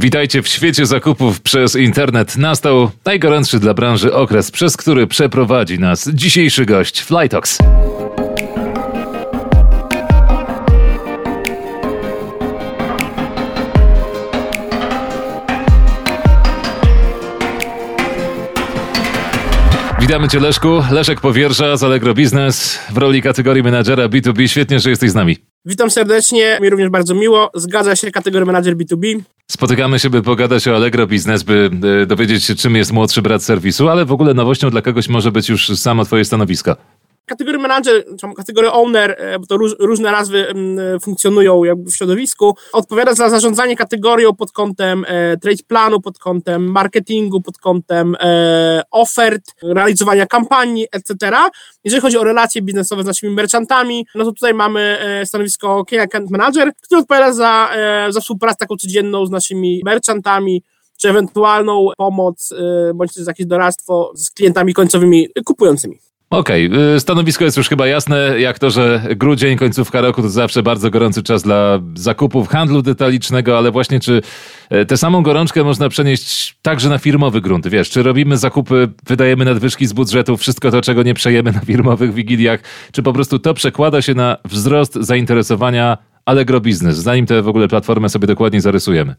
Witajcie w świecie zakupów przez internet. Nastał najgorętszy dla branży okres, przez który przeprowadzi nas dzisiejszy gość Flytox. Witamy Cię Leszku. Leszek Powiersza z Allegro Business w roli kategorii menadżera B2B. Świetnie, że jesteś z nami. Witam serdecznie, mi również bardzo miło. Zgadza się kategoria menadżer B2B. Spotykamy się, by pogadać o Allegro Business, by e, dowiedzieć się, czym jest młodszy brat serwisu, ale w ogóle nowością dla kogoś może być już samo Twoje stanowisko kategorii manager, czy kategorii owner, e, bo to róż, różne nazwy mm, funkcjonują jakby w środowisku, odpowiada za zarządzanie kategorią pod kątem e, trade planu, pod kątem marketingu, pod kątem e, ofert, realizowania kampanii, etc. Jeżeli chodzi o relacje biznesowe z naszymi merchantami, no to tutaj mamy e, stanowisko Key Account Manager, który odpowiada za, e, za współpracę taką codzienną z naszymi merchantami, czy ewentualną pomoc, e, bądź też jakieś doradztwo z klientami końcowymi kupującymi. Okej, okay. stanowisko jest już chyba jasne, jak to, że grudzień, końcówka roku to zawsze bardzo gorący czas dla zakupów, handlu detalicznego, ale właśnie czy e, tę samą gorączkę można przenieść także na firmowy grunt? Wiesz, czy robimy zakupy, wydajemy nadwyżki z budżetu, wszystko to, czego nie przejemy na firmowych wigiliach, czy po prostu to przekłada się na wzrost zainteresowania Allegro Business, zanim tę w ogóle platformę sobie dokładnie zarysujemy?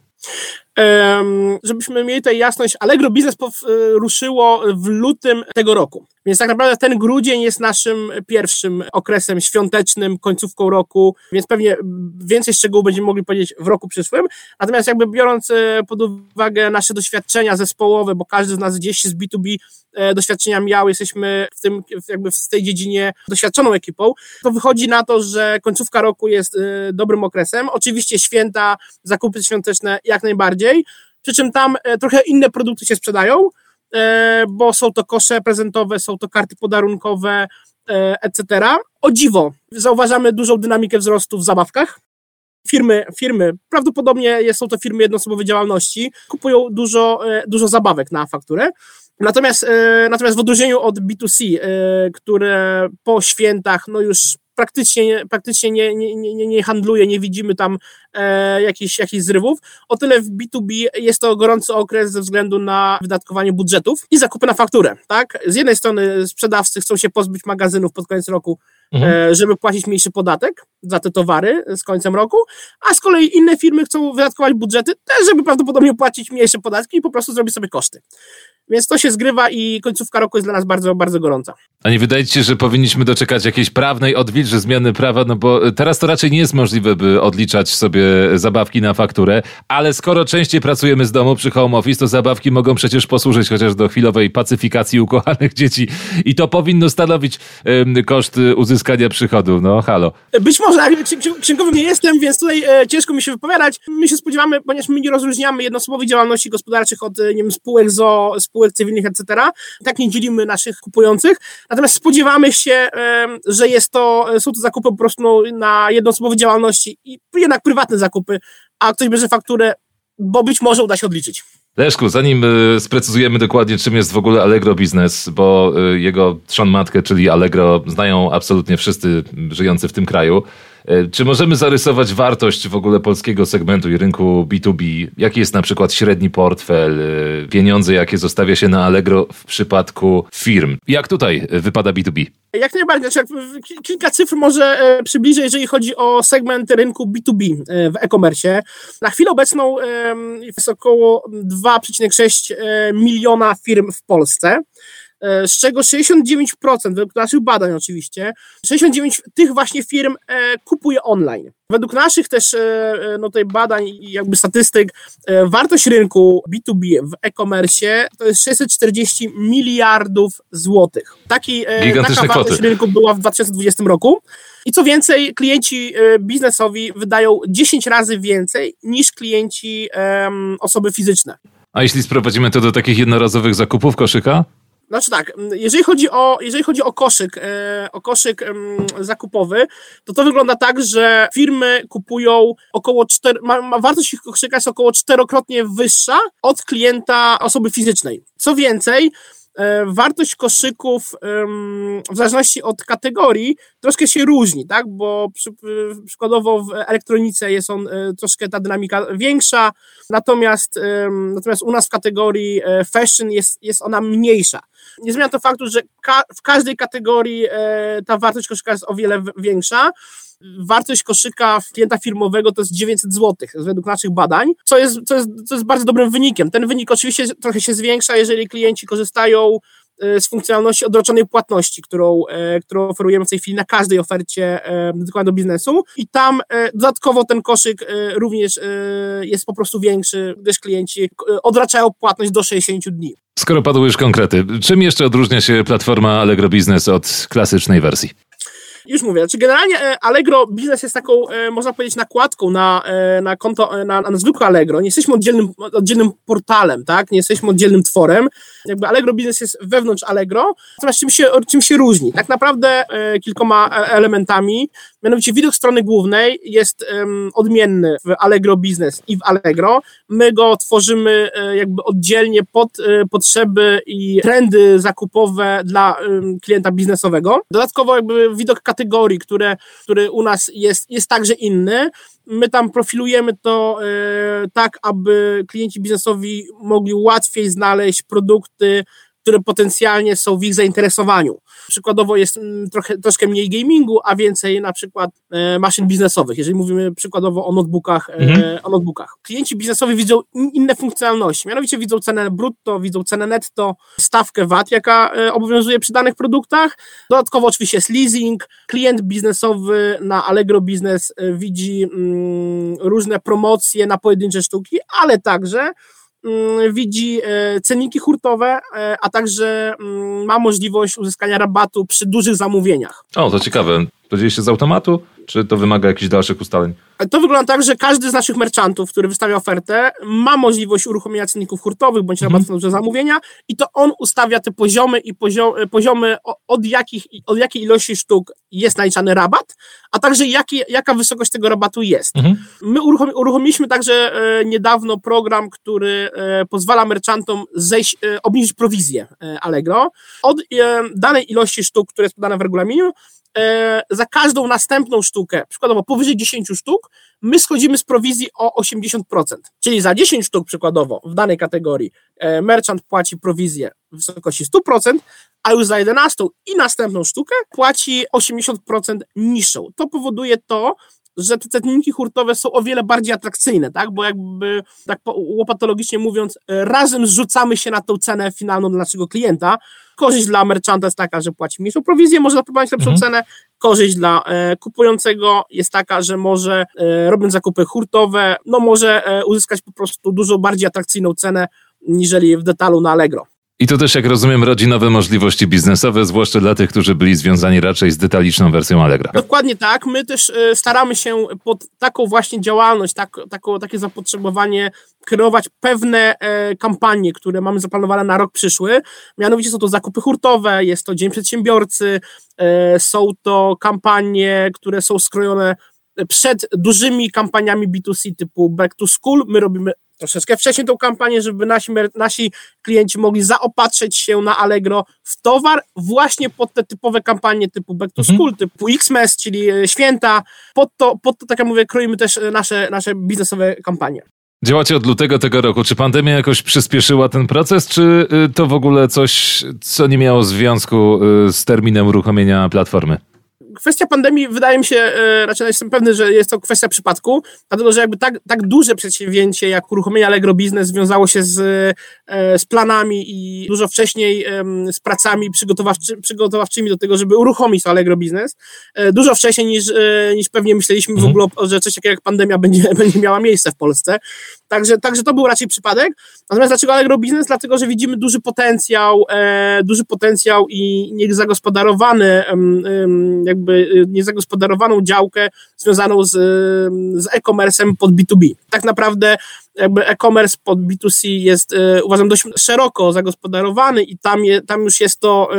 Żebyśmy mieli tutaj jasność, Allegro Business e, ruszyło w lutym tego roku. Więc tak naprawdę ten grudzień jest naszym pierwszym okresem świątecznym, końcówką roku, więc pewnie więcej szczegółów będziemy mogli powiedzieć w roku przyszłym. Natomiast jakby biorąc e, pod uwagę nasze doświadczenia zespołowe, bo każdy z nas gdzieś z B2B e, doświadczenia miał, jesteśmy w tym, jakby w tej dziedzinie doświadczoną ekipą, to wychodzi na to, że końcówka roku jest dobrym okresem. Oczywiście święta, zakupy świąteczne jak najbardziej, przy czym tam e, trochę inne produkty się sprzedają, e, bo są to kosze prezentowe, są to karty podarunkowe, e, etc. O dziwo, zauważamy dużą dynamikę wzrostu w zabawkach. Firmy, firmy, prawdopodobnie są to firmy jednoosobowej działalności, kupują dużo, dużo zabawek na fakturę. Natomiast, natomiast w odróżnieniu od B2C, które po świętach no już praktycznie, praktycznie nie, nie, nie, nie handluje, nie widzimy tam e, jakichś, jakichś zrywów. O tyle w B2B jest to gorący okres ze względu na wydatkowanie budżetów i zakupy na fakturę. Tak? Z jednej strony sprzedawcy chcą się pozbyć magazynów pod koniec roku, mhm. e, żeby płacić mniejszy podatek za te towary z końcem roku, a z kolei inne firmy chcą wydatkować budżety też, żeby prawdopodobnie płacić mniejsze podatki i po prostu zrobić sobie koszty. Więc to się zgrywa i końcówka roku jest dla nas bardzo, bardzo gorąca. A nie wydaje ci się, że powinniśmy doczekać jakiejś prawnej odwilży zmiany prawa, no bo teraz to raczej nie jest możliwe, by odliczać sobie zabawki na fakturę, ale skoro częściej pracujemy z domu przy home office, to zabawki mogą przecież posłużyć chociaż do chwilowej pacyfikacji ukochanych dzieci i to powinno stanowić um, koszt uzyskania przychodu. No halo. Być może, ale księgowym nie jestem, więc tutaj e, ciężko mi się wypowiadać. My się spodziewamy, ponieważ my nie rozróżniamy jednoosobowej działalności gospodarczych od e, nie wiem, spółek zo, spółek spółek cywilnych, etc. Tak nie dzielimy naszych kupujących. Natomiast spodziewamy się, że jest to, są to zakupy po prostu na jednoosobowe działalności i jednak prywatne zakupy, a ktoś bierze fakturę, bo być może uda się odliczyć. Leszku, zanim e, sprecyzujemy dokładnie, czym jest w ogóle Allegro Biznes, bo e, jego trzon matkę, czyli Allegro, znają absolutnie wszyscy żyjący w tym kraju. E, czy możemy zarysować wartość w ogóle polskiego segmentu i rynku B2B? Jaki jest na przykład średni portfel, pieniądze, jakie zostawia się na Allegro w przypadku firm? Jak tutaj wypada B2B? Jak najbardziej, znaczy kilka cyfr może e, przybliżę, jeżeli chodzi o segment rynku B2B e, w e-commerce. Na chwilę obecną jest około 2,6 e, miliona firm w Polsce z czego 69%, według naszych badań oczywiście, 69 tych właśnie firm kupuje online. Według naszych też no, tej badań i jakby statystyk, wartość rynku B2B w e-commerce to jest 640 miliardów złotych. Taki, taka wartość rynku była w 2020 roku. I co więcej, klienci biznesowi wydają 10 razy więcej niż klienci um, osoby fizyczne. A jeśli sprowadzimy to do takich jednorazowych zakupów koszyka? Znaczy tak, jeżeli chodzi o, jeżeli chodzi o koszyk, e, o koszyk zakupowy, to to wygląda tak, że firmy kupują około 4, ma, ma wartość ich koszyka jest około czterokrotnie wyższa od klienta osoby fizycznej. Co więcej, wartość koszyków w zależności od kategorii troszkę się różni, tak? Bo przy, przykładowo w elektronice jest on troszkę ta dynamika większa, natomiast, natomiast u nas w kategorii fashion jest, jest ona mniejsza. Nie zmienia to faktu, że ka w każdej kategorii ta wartość koszyka jest o wiele większa wartość koszyka klienta firmowego to jest 900 zł według naszych badań, co jest, co, jest, co jest bardzo dobrym wynikiem. Ten wynik oczywiście trochę się zwiększa, jeżeli klienci korzystają e, z funkcjonalności odroczonej płatności, którą, e, którą oferujemy w tej chwili na każdej ofercie e, dedykowanej do biznesu i tam dodatkowo ten koszyk również jest po prostu większy, gdyż klienci odraczają płatność do 60 dni. Skoro padły już konkrety, czym jeszcze odróżnia się platforma Allegro Business od klasycznej wersji? Już mówię, znaczy generalnie e, Allegro Biznes jest taką, e, można powiedzieć, nakładką na, e, na konto, na, na zwykłe Allegro. Nie jesteśmy oddzielnym, oddzielnym portalem, tak? Nie jesteśmy oddzielnym tworem. Jakby Allegro Biznes jest wewnątrz Allegro. Natomiast czym się, czym się różni? Tak naprawdę kilkoma elementami. Mianowicie widok strony głównej jest um, odmienny w Allegro Business i w Allegro. My go tworzymy jakby oddzielnie pod potrzeby i trendy zakupowe dla um, klienta biznesowego. Dodatkowo jakby widok kategorii, które, który u nas jest, jest także inny. My tam profilujemy to e, tak, aby klienci biznesowi mogli łatwiej znaleźć produkty, które potencjalnie są w ich zainteresowaniu. Przykładowo jest mm, trochę, troszkę mniej gamingu, a więcej na przykład e, maszyn biznesowych, jeżeli mówimy przykładowo o notebookach, e, mhm. o notebookach. Klienci biznesowi widzą inne funkcjonalności, mianowicie widzą cenę brutto, widzą cenę netto, stawkę VAT, jaka e, obowiązuje przy danych produktach. Dodatkowo oczywiście jest leasing. Klient biznesowy na Allegro Business widzi mm, różne promocje na pojedyncze sztuki, ale także widzi e, cenniki hurtowe, e, a także mm, ma możliwość uzyskania rabatu przy dużych zamówieniach. O, to ciekawe. To dzieje się z automatu, czy to wymaga jakichś dalszych ustaleń? To wygląda tak, że każdy z naszych merchantów, który wystawia ofertę, ma możliwość uruchomienia cenników hurtowych bądź mhm. rabatów na zamówienia i to on ustawia te poziomy i poziomy, poziomy od, jakich, od jakiej ilości sztuk jest naliczany rabat, a także jaki, jaka wysokość tego rabatu jest. Mhm. My uruchomi, uruchomiliśmy także e, niedawno program, który e, pozwala merchantom zejść, e, obniżyć prowizję e, Allegro od e, danej ilości sztuk, które jest podane w regulaminie, e, za każdą następną sztukę, przykładowo powyżej 10 sztuk, my schodzimy z prowizji o 80%. Czyli za 10 sztuk przykładowo w danej kategorii e, merchant płaci prowizję w wysokości 100%, a już za 11 i następną sztukę płaci 80% niższą. To powoduje to, że te cenniki hurtowe są o wiele bardziej atrakcyjne, tak? Bo jakby, tak łopatologicznie mówiąc, razem zrzucamy się na tą cenę finalną dla naszego klienta. Korzyść dla merchanta jest taka, że płaci mniejszą prowizję, może zaproponować lepszą mhm. cenę. Korzyść dla e, kupującego jest taka, że może, e, robiąc zakupy hurtowe, no może e, uzyskać po prostu dużo bardziej atrakcyjną cenę, niżeli w detalu na Allegro. I to też, jak rozumiem, rodzi nowe możliwości biznesowe, zwłaszcza dla tych, którzy byli związani raczej z detaliczną wersją Allegra. Dokładnie tak. My też e, staramy się pod taką właśnie działalność, tak, taką, takie zapotrzebowanie kreować pewne e, kampanie, które mamy zaplanowane na rok przyszły. Mianowicie są to zakupy hurtowe, jest to Dzień Przedsiębiorcy, e, są to kampanie, które są skrojone przed dużymi kampaniami B2C typu Back to School. My robimy troszeczkę wcześniej tą kampanię, żeby nasi, nasi klienci mogli zaopatrzyć się na Allegro w towar właśnie pod te typowe kampanie typu Back to mhm. School, mhm. typu Xmas, czyli e, święta. Pod to, pod to, tak jak mówię, kroimy też e, nasze, nasze biznesowe kampanie. Działacie od lutego tego roku. Czy pandemia jakoś przyspieszyła ten proces, czy y, to w ogóle coś, co nie miało związku z terminem uruchomienia platformy? Kwestia pandemii wydaje mi się, e, raczej jestem pewny, że jest to kwestia przypadku, dlatego że jakby tak, tak duże przedsięwzięcie jak uruchomienie Allegro Business związało się z, e, z planami i dużo wcześniej z pracami przygotowawczy, przygotowawczymi do tego, żeby uruchomić to Allegro Business, e, dużo wcześniej niż, niż pewnie myśleliśmy w mhm. ogóle, że coś takiego jak pandemia będzie, będzie miała miejsce w Polsce. Także, także to był raczej przypadek. Natomiast dlaczego Allegro Business? Dlatego, że widzimy duży potencjał, duży potencjał i niezagospodarowany jakby jakby y, niezagospodarowaną działkę związaną z, z e-commerce'em pod B2B. Tak naprawdę jakby e-commerce pod B2C jest y, uważam dość szeroko zagospodarowany i tam, je, tam już jest to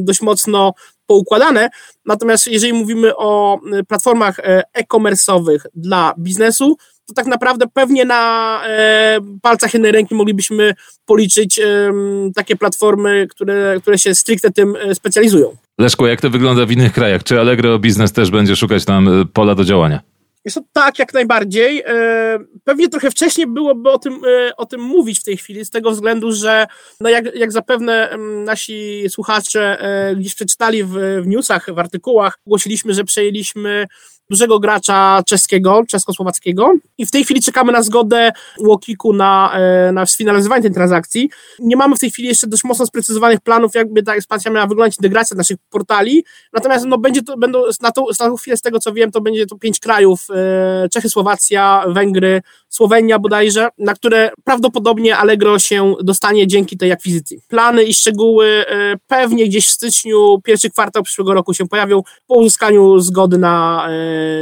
dość mocno poukładane. Natomiast jeżeli mówimy o y, platformach e-commerce'owych dla biznesu, to tak naprawdę pewnie na e, palcach jednej ręki moglibyśmy policzyć e, takie platformy, które, które się stricte tym specjalizują. Leszku, jak to wygląda w innych krajach? Czy Allegro Biznes też będzie szukać tam e, pola do działania? Jest tak, jak najbardziej. E, pewnie trochę wcześniej byłoby o tym, e, o tym mówić w tej chwili, z tego względu, że no jak, jak zapewne nasi słuchacze gdzieś przeczytali w, w newsach, w artykułach, ogłosiliśmy, że przejęliśmy dużego gracza czeskiego, czesko-słowackiego i w tej chwili czekamy na zgodę Łokiku na, e, na sfinalizowanie tej transakcji. Nie mamy w tej chwili jeszcze dość mocno sprecyzowanych planów, jakby ta ekspansja miała wyglądać, integracja naszych portali, natomiast no, będzie to, będą, na tą, na tą chwilę z tego co wiem, to będzie to pięć krajów, e, Czechy, Słowacja, Węgry, Słowenia bodajże, na które prawdopodobnie Allegro się dostanie dzięki tej akwizycji. Plany i szczegóły e, pewnie gdzieś w styczniu, pierwszy kwartał przyszłego roku się pojawią po uzyskaniu zgody na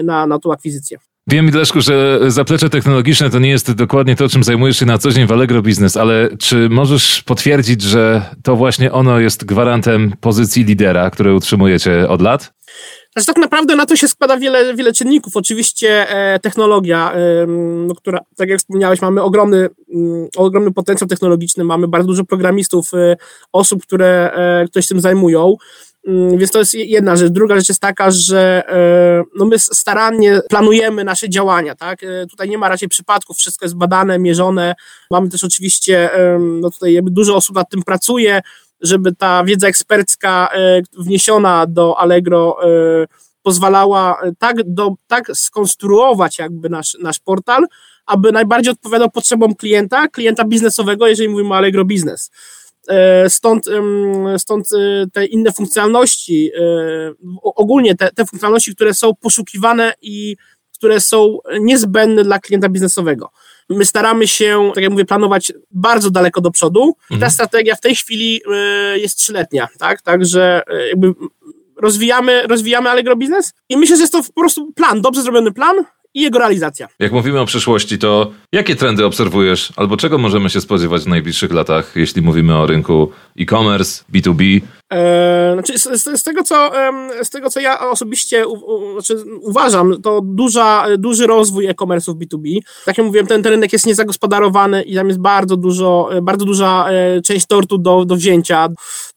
na, na tą akwizycję. Wiem, Leszku, że zaplecze technologiczne to nie jest dokładnie to, czym zajmujesz się na co dzień w Allegro Business, ale czy możesz potwierdzić, że to właśnie ono jest gwarantem pozycji lidera, które utrzymujecie od lat? Znaczy tak naprawdę na to się składa wiele, wiele czynników. Oczywiście e, technologia, e, no, która, tak jak wspomniałeś, mamy ogromny, mm, ogromny potencjał technologiczny, mamy bardzo dużo programistów, e, osób, które, e, które się tym zajmują. Mm, więc to jest jedna rzecz. Druga rzecz jest taka, że e, no my starannie planujemy nasze działania, tak? E, tutaj nie ma raczej przypadków, wszystko jest badane, mierzone. Mamy też oczywiście, no tutaj dużo osób nad tym pracuje, żeby ta wiedza ekspercka e, wniesiona do Allegro pozwalała tak, do, tak skonstruować jakby nasz, nasz portal, aby najbardziej odpowiadał potrzebom klienta, klienta biznesowego, jeżeli mówimy o Allegro. E, stąd, stąd e, te inne funkcjonalności, e, ogólnie te, te funkcjonalności, które są poszukiwane i które są niezbędne dla klienta biznesowego. My staramy się, tak jak mówię, planować bardzo daleko do przodu. Mhm. Ta strategia w tej chwili jest trzyletnia, tak? Także jakby rozwijamy, rozwijamy Allegro Biznes i myślę, że jest to po prostu plan, dobrze zrobiony plan, i jego realizacja. Jak mówimy o przyszłości, to jakie trendy obserwujesz albo czego możemy się spodziewać w najbliższych latach, jeśli mówimy o rynku e-commerce, B2B? Eee, znaczy z, z, z, tego, co, z tego, co ja osobiście u, u, znaczy uważam, to duża, duży rozwój e-commerce'ów B2B. Tak jak mówiłem, ten, ten rynek jest niezagospodarowany i tam jest bardzo dużo, bardzo duża e, część tortu do, do wzięcia.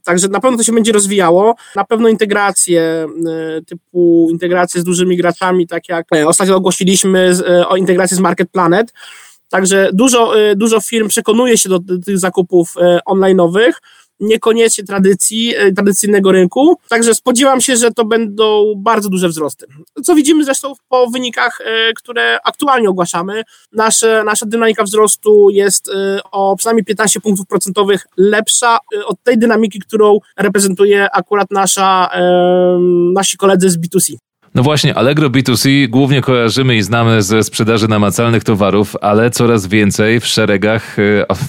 Także na pewno to się będzie rozwijało. Na pewno integracje e, typu integracje z dużymi graczami, tak jak e, ostatnio ogłosiliśmy o integracji z Market Planet. Także dużo, dużo firm przekonuje się do, tych zakupów online'owych niekoniecznie tradycji, e, tradycyjnego rynku. Także spodziewam się, że to będą bardzo duże wzrosty. Co widzimy zresztą po wynikach, które aktualnie ogłaszamy. Nasze, nasza dynamika wzrostu jest o przynajmniej 15 punktów procentowych lepsza od tej dynamiki, którą reprezentuje akurat nasza, nasi koledzy z B2C. No właśnie, Allegro B2C głównie kojarzymy i znamy ze sprzedaży namacalnych towarów, ale coraz więcej w szeregach,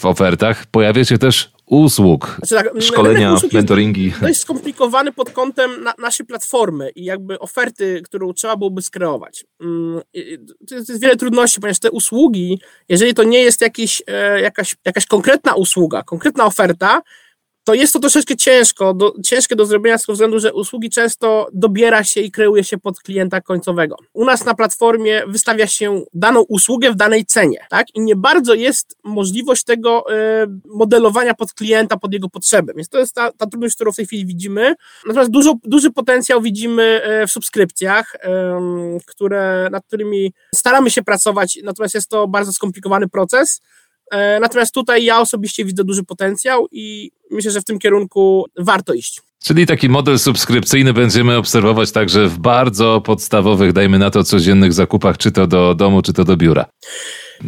w ofertach pojawia się też usług, znaczy tak, szkolenia, mentoringi. To jest skomplikowany pod kątem na, naszej platformy i jakby oferty, którą trzeba byłoby skreować. Mm, to jest wiele trudności, ponieważ te usługi, jeżeli to nie jest jakiś, e, jakaś, jakaś konkretna usługa, konkretna oferta, to jest to troszeczkę ciężko, do, ciężkie do zrobienia z tego względu, że usługi często dobiera się i kreuje się pod klienta końcowego. U nas na platformie wystawia się daną usługę w danej cenie, tak? I nie bardzo jest możliwość tego y, modelowania pod klienta, pod jego potrzeby. Więc to jest ta, ta trudność, którą w tej chwili widzimy. Natomiast dużo, duży potencjał widzimy e, w subskrypcjach, y, które, nad którymi staramy się pracować, natomiast jest to bardzo skomplikowany proces. E, natomiast tutaj ja osobiście widzę duży potencjał i myślę, że w tym kierunku warto iść. Czyli taki model subskrypcyjny będziemy obserwować także w bardzo podstawowych, dajmy na to, codziennych zakupach, czy to do domu, czy to do biura.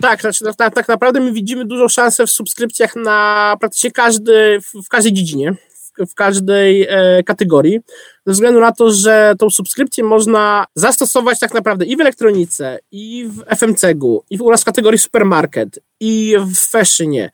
Tak, znaczy, tak, tak naprawdę my widzimy dużą szansę w subskrypcjach na praktycznie każdy, w każdej dziedzinie w każdej e, kategorii, ze względu na to, że tą subskrypcję można zastosować tak naprawdę i w elektronice, i w FMCG-u, i w, u nas w kategorii supermarket, i w fashionie,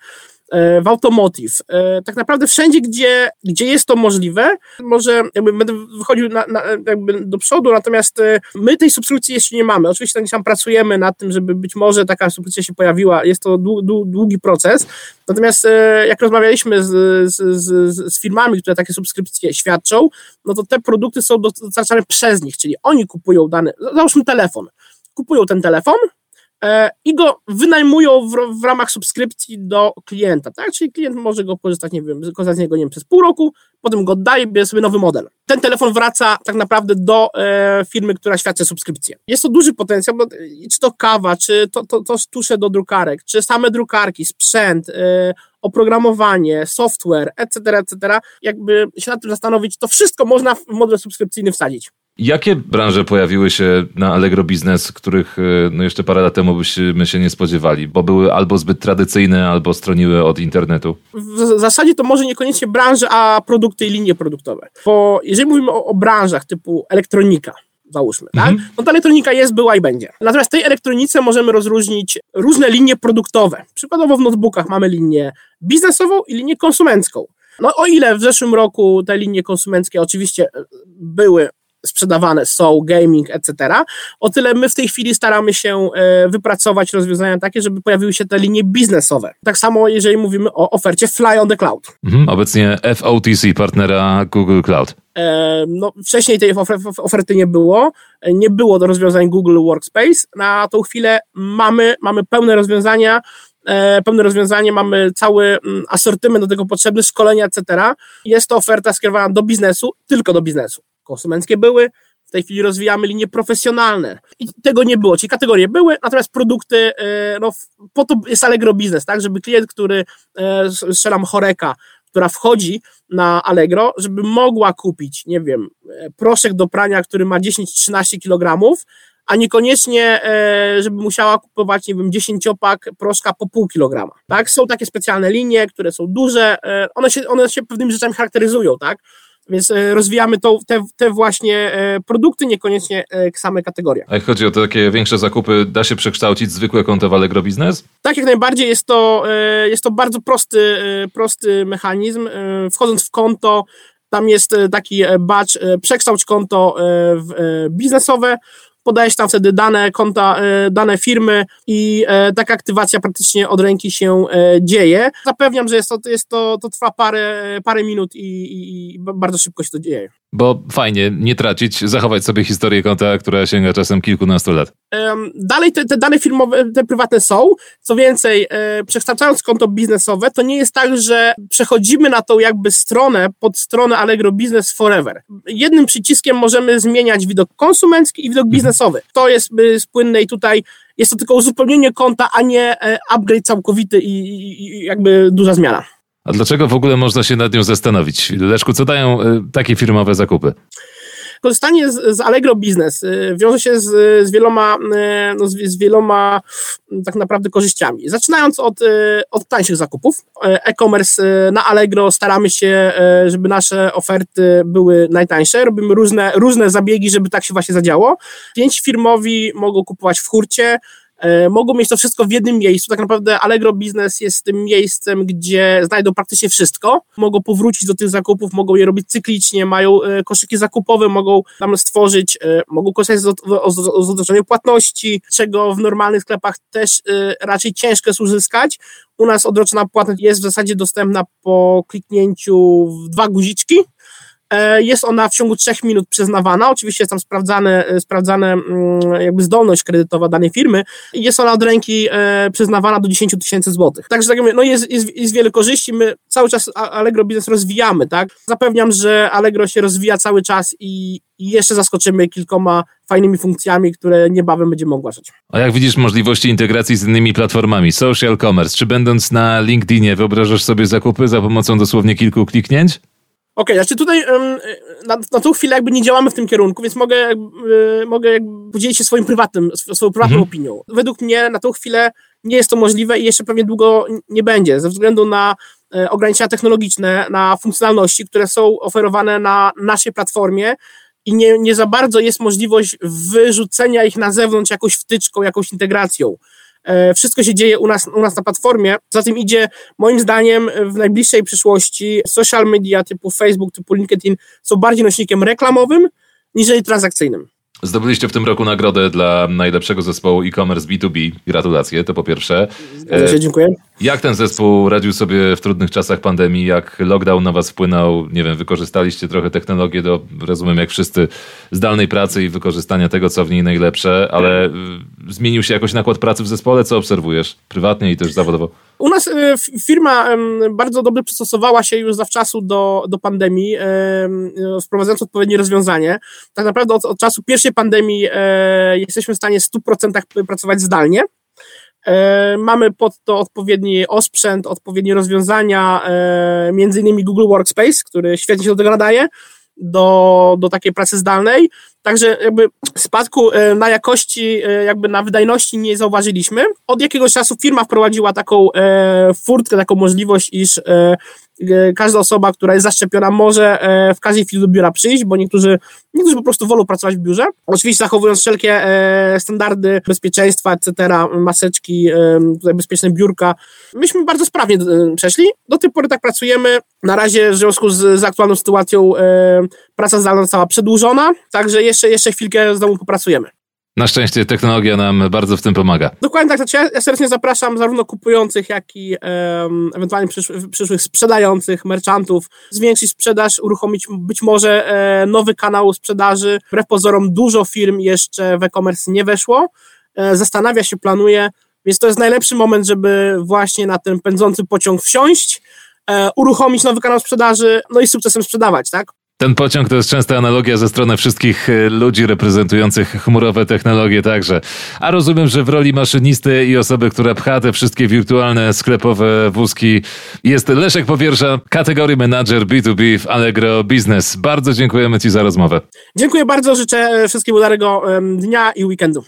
w automotive. E, tak naprawdę wszędzie, gdzie, gdzie jest to możliwe, może jakby będę wychodził na, na, jakby do przodu, natomiast e, my tej subskrypcji jeszcze nie mamy. Oczywiście tam pracujemy nad tym, żeby być może taka subskrypcja się pojawiła. Jest to długi proces. Natomiast jak rozmawialiśmy z, z, z, z firmami, które takie subskrypcje świadczą, no to te produkty są dostarczane przez nich, czyli oni kupują dane, załóżmy telefon. Kupują ten telefon, e, i go wynajmują w, w, ramach subskrypcji do klienta, tak? Czyli klient może go korzystać, nie wiem, korzystać z niego nie wiem, przez pół roku, potem go oddaje, bierze sobie nowy model. Ten telefon wraca tak naprawdę do e, firmy, która świadczy subskrypcję. Jest to duży potencjał, bo e, czy to kawa, czy to, to, to tusze do drukarek, czy same drukarki, sprzęt, e, oprogramowanie, software, etc., etc., jakby się nad tym zastanowić, to wszystko można w model subskrypcyjny wsadzić. Jakie branże pojawiły się na Allegro Business, których e, no jeszcze parę lat temu byśmy się nie spodziewali, bo były albo zbyt tradycyjne, albo stroniły od internetu? W zasadzie to może niekoniecznie branże, a produkty i linie produktowe. Bo jeżeli mówimy o, o branżach typu elektronika, załóżmy, tak? Mhm. No ta elektronika jest, była i będzie. Natomiast w tej elektronice możemy rozróżnić różne linie produktowe. Przykładowo w notebookach mamy linię biznesową i linię konsumencką. No o ile w zeszłym roku te linie konsumenckie oczywiście były sprzedawane są, gaming, etc. O tyle my w tej chwili staramy się e, wypracować rozwiązania takie, żeby pojawiły się te linie biznesowe. Tak samo jeżeli mówimy o ofercie Fly on the Cloud. Mhm, obecnie FOTC, partnera Google Cloud. E, no, wcześniej tej oferty nie było, nie było do rozwiązań Google Workspace. Na tą chwilę mamy, mamy pełne rozwiązania, e, pełne rozwiązanie, mamy cały mm, asortyment do tego potrzebny, szkolenia, etc. Jest to oferta skierowana do biznesu, tylko do biznesu konsumenckie były, w tej chwili rozwijamy linie profesjonalne. I tego nie było, czyli kategorie były, natomiast produkty, e, no, po to jest Allegro Business, tak, żeby klient, który, e, strzelam choreka, która wchodzi na Allegro, żeby mogła kupić, nie wiem, e, proszek do prania, który ma 10-13 kg, a niekoniecznie, żeby musiała kupować, nie wiem, dziesięciopak proszka po pół kilograma, tak? Są takie specjalne linie, które są duże, one się, one się pewnymi rzeczami charakteryzują, tak? Więc e, rozwijamy to, te, te właśnie e, produkty, niekoniecznie e, same kategorie. A jak chodzi o takie większe zakupy, da się przekształcić zwykłe konto w Allegro Business? Tak, jak najbardziej. Jest to, jest to bardzo prosty, prosty mechanizm. Wchodząc w konto, tam jest taki badge, przekształć konto biznesowe, podajesz tam wtedy dane konta, e, dane firmy i e, taka aktywacja praktycznie od ręki się e, dzieje. Zapewniam, że jest to, jest to, to trwa parę, parę minut i, i, i bardzo szybko się to dzieje. Bo fajnie nie tracić, zachować sobie historię konta, która sięga czasem kilkunastu lat. Dalej te, te dane firmowe, te prywatne są. Co więcej, przekształcając konto biznesowe, to nie jest tak, że przechodzimy na tą jakby stronę, pod stronę Allegro Business Forever. Jednym przyciskiem możemy zmieniać widok konsumencki i widok biznesowy finansowy. To jest spłynne i tutaj jest to tylko uzupełnienie konta, a nie e, upgrade całkowity i, i jakby duża zmiana. A dlaczego w ogóle można się nad nią zastanowić? Leszku, co dają e, takie firmowe zakupy? korzystanie z, z Allegro Business y, wiąże się z, z wieloma, y, no, z, z, wieloma tak naprawdę korzyściami. Zaczynając od, od tańszych zakupów. E-commerce na Allegro staramy się, żeby nasze oferty były najtańsze. Robimy różne, różne zabiegi, żeby tak się właśnie zadziało. Klienci firmowi mogą kupować w hurcie, E, mogą mieć to wszystko w jednym miejscu. Tak naprawdę Allegro Business jest tym miejscem, gdzie znajdą praktycznie wszystko. Mogą powrócić do tych zakupów, mogą je robić cyklicznie, mają e, koszyki zakupowe, mogą tam stworzyć, e, mogą korzystać z otoczenia płatności, czego w normalnych sklepach też raczej ciężko jest uzyskać. U nas odroczona płatność jest w zasadzie dostępna po kliknięciu w dwa guziczki, E, jest ona w ciągu trzech minut przyznawana. Oczywiście jest tam sprawdzane, e, sprawdzane mm, jakby zdolność kredytowa danej firmy i jest ona od ręki e, przyznawana do 10 tysięcy złotych. Także tak mówię, no jest, jest, jest wiele korzyści. My cały czas Allegro Biznes rozwijamy, tak? Zapewniam, że Allegro się rozwija cały czas i, i jeszcze zaskoczymy kilkoma fajnymi funkcjami, które niebawem będziemy ogłaszać. A jak widzisz możliwości integracji z innymi platformami, social commerce, czy będąc na LinkedInie wyobrażasz sobie zakupy za pomocą dosłownie kilku kliknięć? Okej, okay, znaczy tutaj na, na tą chwilę jakby nie działamy w tym kierunku, więc mogę, mogę jakby podzielić się swoim prywatnym, swoją prywatną mhm. opinią. Według mnie na tą chwilę nie jest to możliwe i jeszcze pewnie długo nie będzie, ze względu na e, ograniczenia technologiczne, na funkcjonalności, które są oferowane na naszej platformie i nie, nie za bardzo jest możliwość wyrzucenia ich na zewnątrz jakąś wtyczką, jakąś integracją. E, wszystko się dzieje u nas, u nas na platformie. Za tym idzie, moim zdaniem, w najbliższej przyszłości social media typu Facebook, typu LinkedIn są bardziej nośnikiem reklamowym niż transakcyjnym. Zdobyliście w tym roku nagrodę dla najlepszego zespołu e-commerce B2B. Gratulacje, to po pierwsze. Dziękuję. Jak ten zespół radził sobie w trudnych czasach pandemii? Jak lockdown na was wpłynął? Nie wiem, wykorzystaliście trochę technologię do, rozumiem, jak wszyscy, zdalnej pracy i wykorzystania tego, co w niej najlepsze, ale y, zmienił się jakoś nakład pracy w zespole? Co obserwujesz prywatnie i też zawodowo? U nas y, firma bardzo dobrze przystosowała się już zawczasu do, do pandemii, wprowadzając odpowiednie rozwiązanie. Tak naprawdę od, od czasu pierwszej pandemii e, jesteśmy w stanie w 100% pracować zdalnie. E, mamy pod to odpowiedni osprzęt, odpowiednie rozwiązania, e, między innymi Google Workspace, który świetnie się do tego nadaje, do, do takiej pracy zdalnej. Także jakby spadku e, na jakości, jakby na wydajności nie zauważyliśmy. Od jakiegoś czasu firma wprowadziła taką furtkę, taką możliwość, iż E, każda osoba, która jest zaszczepiona, może e, w każdej chwili do biura przyjść, bo niektórzy, niektórzy po prostu wolą pracować w biurze. Oczywiście zachowując wszelkie e, standardy bezpieczeństwa, etc., maseczki, tutaj bezpieczne biurka. Myśmy bardzo sprawnie przeszli. Do tej pory tak pracujemy. Na razie w związku z, z aktualną sytuacją praca zdalna została przedłużona, także jeszcze, jeszcze chwilkę z domu popracujemy. Na szczęście technologia nam bardzo w tym pomaga. Dokładnie tak. Znaczy ja serdecznie zapraszam zarówno kupujących, jak i um, ewentualnie przyszłych, przyszłych sprzedających, merchantów, zwiększyć sprzedaż, uruchomić być może e, nowy kanał sprzedaży. Wbrew pozorom dużo firm jeszcze w e-commerce nie weszło. E, zastanawia się, planuje, więc to jest najlepszy moment, żeby właśnie na ten pędzący pociąg wsiąść, e, uruchomić nowy kanał sprzedaży, no i sukcesem sprzedawać, tak? Ten pociąg to jest częsta analogia ze strony wszystkich e, ludzi reprezentujących chmurowe technologie także. A rozumiem, że w roli maszynisty i osoby, która pcha te wszystkie wirtualne sklepowe wózki jest Leszek Powiersza, kategorii manager B2B w Allegro Business. Bardzo dziękujemy Ci za rozmowę. Dziękuję bardzo, życzę wszystkiego udarego dnia i weekendu.